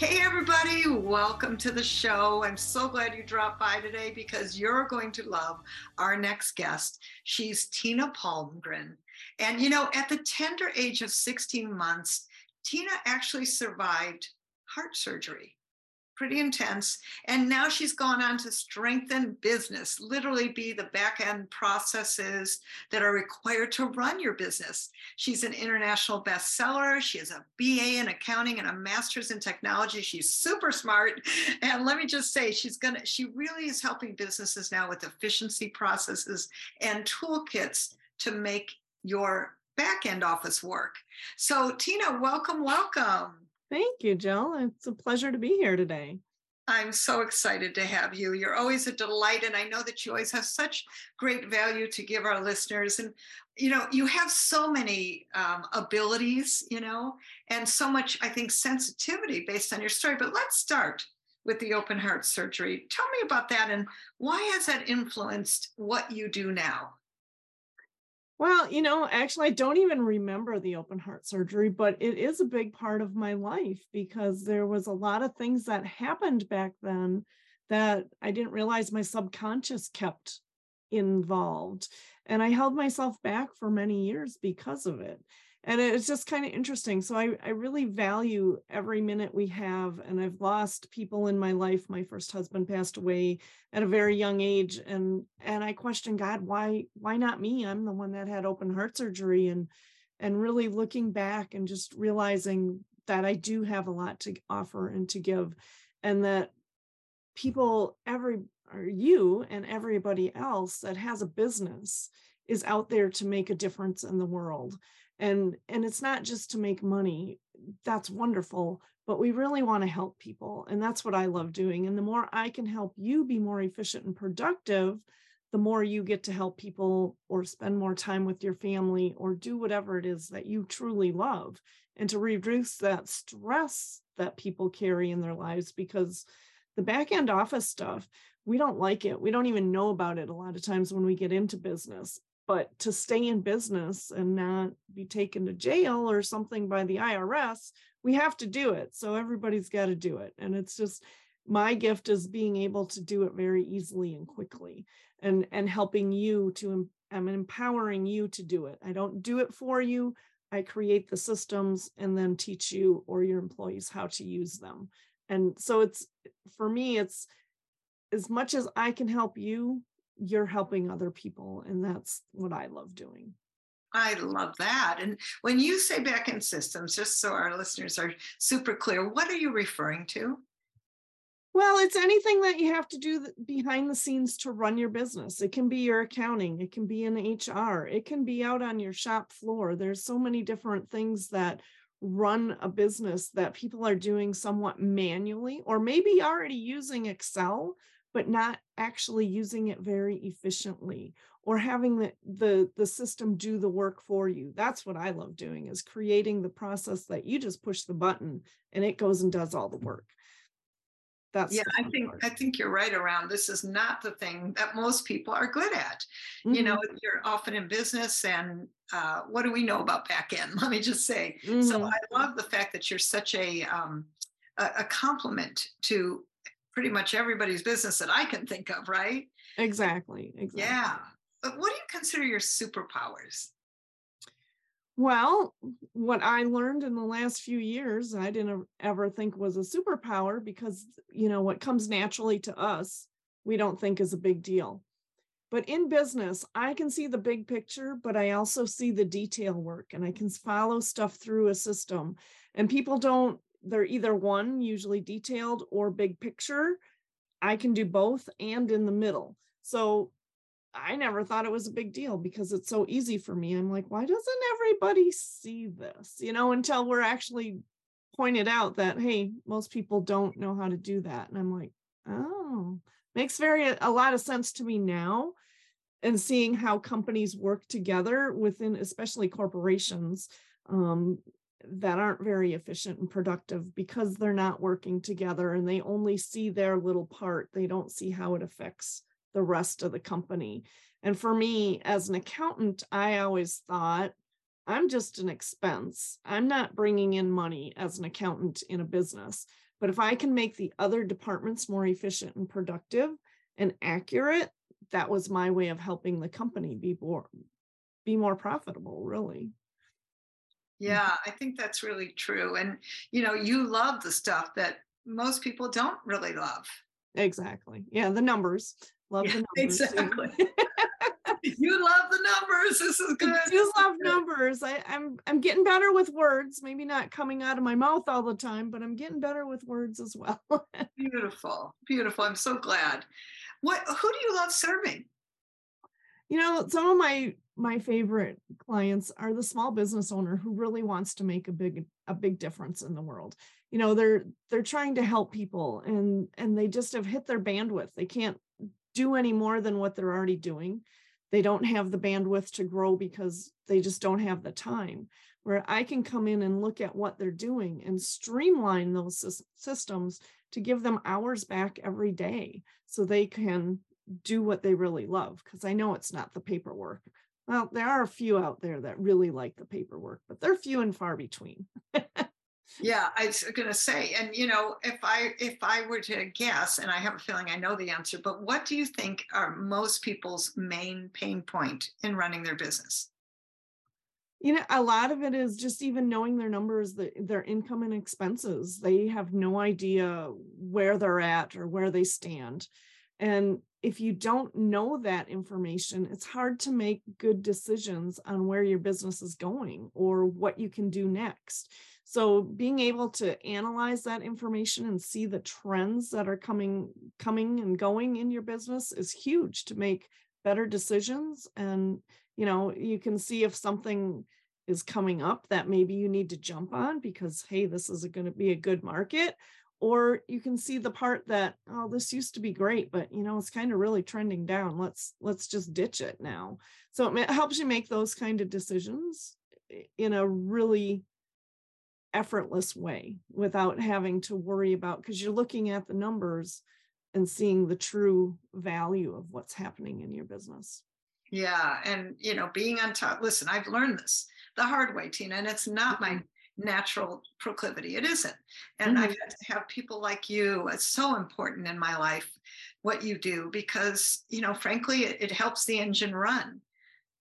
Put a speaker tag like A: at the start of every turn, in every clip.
A: Hey, everybody, welcome to the show. I'm so glad you dropped by today because you're going to love our next guest. She's Tina Palmgren. And, you know, at the tender age of 16 months, Tina actually survived heart surgery pretty intense. And now she's gone on to strengthen business, literally be the back end processes that are required to run your business. She's an international bestseller. She has a BA in accounting and a master's in technology. She's super smart. And let me just say, she's gonna, she really is helping businesses now with efficiency processes and toolkits to make your back end office work. So, Tina, welcome, welcome.
B: Thank you, Jill. It's a pleasure to be here today.
A: I'm so excited to have you. You're always a delight. And I know that you always have such great value to give our listeners. And, you know, you have so many um, abilities, you know, and so much, I think, sensitivity based on your story. But let's start with the open heart surgery. Tell me about that and why has that influenced what you do now?
B: Well, you know, actually, I don't even remember the open heart surgery, but it is a big part of my life because there was a lot of things that happened back then that I didn't realize my subconscious kept involved. And I held myself back for many years because of it and it's just kind of interesting so I, I really value every minute we have and i've lost people in my life. My first husband passed away at a very young age and and i question god why why not me? I'm the one that had open heart surgery and and really looking back and just realizing that i do have a lot to offer and to give and that people every or you and everybody else that has a business is out there to make a difference in the world and and it's not just to make money that's wonderful but we really want to help people and that's what i love doing and the more i can help you be more efficient and productive the more you get to help people or spend more time with your family or do whatever it is that you truly love and to reduce that stress that people carry in their lives because the back end office stuff we don't like it we don't even know about it a lot of times when we get into business but to stay in business and not be taken to jail or something by the IRS, we have to do it. So everybody's got to do it. And it's just my gift is being able to do it very easily and quickly and and helping you to I'm empowering you to do it. I don't do it for you. I create the systems and then teach you or your employees how to use them. And so it's for me it's as much as I can help you, you're helping other people and that's what i love doing
A: I love that. And when you say back end systems, just so our listeners are super clear, what are you referring to?
B: Well, it's anything that you have to do behind the scenes to run your business. It can be your accounting, it can be in HR, it can be out on your shop floor. There's so many different things that run a business that people are doing somewhat manually or maybe already using Excel, but not actually using it very efficiently or having the, the the system do the work for you that's what i love doing is creating the process that you just push the button and it goes and does all the work
A: that's yeah i think part. i think you're right around this is not the thing that most people are good at mm-hmm. you know mm-hmm. you're often in business and uh, what do we know about back end let me just say mm-hmm. so i love the fact that you're such a um, a, a complement to pretty much everybody's business that I can think of, right?
B: Exactly. Exactly.
A: Yeah. But what do you consider your superpowers?
B: Well, what I learned in the last few years, I didn't ever think was a superpower because, you know, what comes naturally to us, we don't think is a big deal. But in business, I can see the big picture, but I also see the detail work and I can follow stuff through a system. And people don't they're either one, usually detailed or big picture. I can do both and in the middle. So I never thought it was a big deal because it's so easy for me. I'm like, why doesn't everybody see this? You know, until we're actually pointed out that, hey, most people don't know how to do that. And I'm like, oh, makes very a lot of sense to me now. And seeing how companies work together within, especially corporations, um, that aren't very efficient and productive because they're not working together and they only see their little part. They don't see how it affects the rest of the company. And for me, as an accountant, I always thought I'm just an expense. I'm not bringing in money as an accountant in a business. But if I can make the other departments more efficient and productive and accurate, that was my way of helping the company be more be more profitable, really. Mm.
A: Yeah, I think that's really true. And you know, you love the stuff that most people don't really love.
B: Exactly. Yeah, the numbers. Love
A: Yeah,
B: the numbers.
A: exactly. you love the numbers. This is good.
B: I do love numbers. I, I'm I'm getting better with words. Maybe not coming out of my mouth all the time, but I'm getting better with words as well.
A: Beautiful. Beautiful. I'm so glad. What who do you love serving?
B: You know, some of my my favorite clients are the small business owner who really wants to make a big a big difference in the world. You know, they're they're trying to help people and and they just have hit their bandwidth. They can't do any more than what they're already doing. They don't have the bandwidth to grow because they just don't have the time. Where I can come in and look at what they're doing and streamline those systems to give them hours back every day so they can do what they really love. Because I know it's not the paperwork. Well, there are a few out there that really like the paperwork, but they're few and far between.
A: Yeah, I was gonna say, and you know, if I if I were to guess, and I have a feeling I know the answer, but what do you think are most people's main pain point in running their business?
B: you know a lot of it is just even knowing their numbers the, their income and expenses they have no idea where they're at or where they stand and if you don't know that information it's hard to make good decisions on where your business is going or what you can do next. So being able to analyze that information and see the trends that are coming coming and going in your business is huge to make better decisions. And you know you can see if something is coming up that maybe you need to jump on because hey this is going to be a good market or you can see the part that oh this used to be great but you know it's kind of really trending down. Let's let's just ditch it now. So it helps you make those kind of decisions in a really effortless way without having to worry about because you're looking at the numbers and seeing the true value of what's happening in your business.
A: Yeah, and you know, being on top. Listen, I've learned this the hard way, Tina, and it's not my mm-hmm. Natural proclivity. It isn't. And I've
B: Mhm.
A: had to have people like you. It's so important in my life what you do because, you know, frankly, it, it helps the engine run.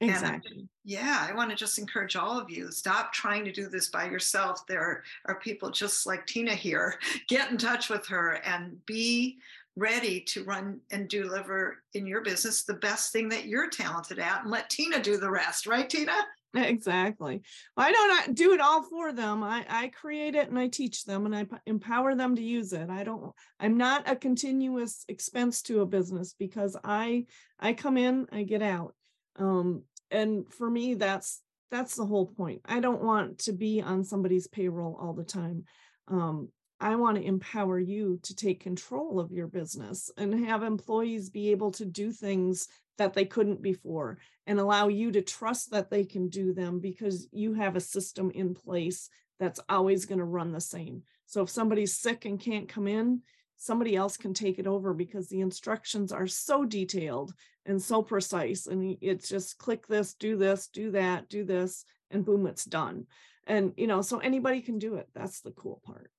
A: And I-
B: exactly
A: Yeah, I want to just encourage all of you stop trying to do this by yourself. There are people just like Tina here. Get in touch with her and be ready to run and deliver in your business the best thing that you're talented at and let Tina do the rest, right, Tina?
B: Exactly. I don't do it all for them. I, I create it and I teach them and I empower them to use it. I don't, I'm not a continuous expense to a business because I, I come in, I get out. Um, and for me, that's, that's the whole point. I don't want to be on somebody's payroll all the time. Um, I want to empower you to take control of your business and have employees be able to do things that they couldn't before and allow you to trust that they can do them because you have a system in place that's always going to run the same. So if somebody's sick and can't come in, somebody else can take it over because the instructions are so detailed and so precise. And it's just click this, do this, do that, do this, and boom, it's done. And, you know, so anybody can do it. That's the cool part.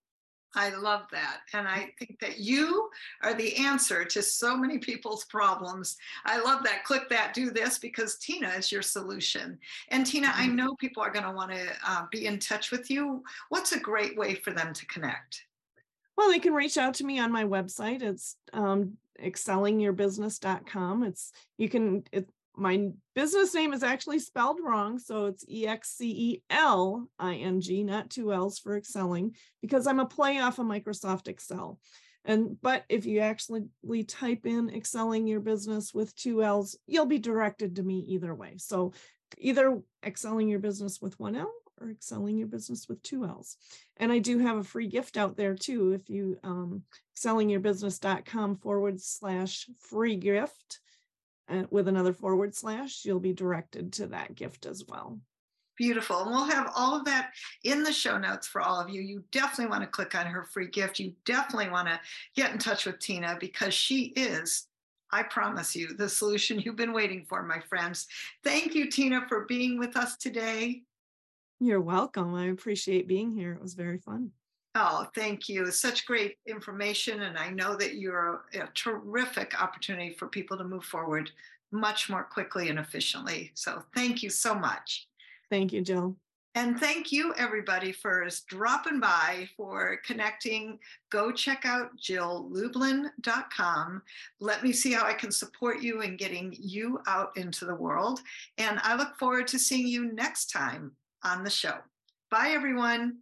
A: I love that. And I think that you are the answer to so many people's problems. I love that. Click that, do this, because Tina is your solution. And Tina, I
B: Mhm.
A: know people are going to want to uh, be in touch with you. What's a great way for them to connect?
B: Well, they can reach out to me on my website. It's um, excelingyourbusiness.com. It's you can it, my business name is actually spelled wrong, so it's E X C E L I N G, not two L's for excelling, because I'm a play off of Microsoft Excel. And but if you actually type in excelling your business with two L's, you'll be directed to me either way. So either excelling your business with one L or excelling your business with two L's. And I do have a free gift out there too. If you um, excelingyourbusiness.com forward slash free gift uh, with another forward slash, you'll be directed to that gift as well.
A: Beautiful. And we'll have all of that in the show notes for all of you. You definitely want to click on her free gift. You definitely want to get in touch with Tina because she is, I promise you, the solution you've been waiting for, my friends. Thank you, Tina, for being with us today.
B: You're welcome. I appreciate being here. It was very fun.
A: Oh, thank you. Such great information. And I know that you're a, a terrific opportunity for people to move forward much more quickly and efficiently. So thank you so much.
B: Thank you, Jill.
A: And thank you, everybody, for dropping by, for connecting. Go check out jilllublin.com. Let me see how I can support you in getting you out into the world. And I look forward to seeing you next time on the show. Bye, everyone.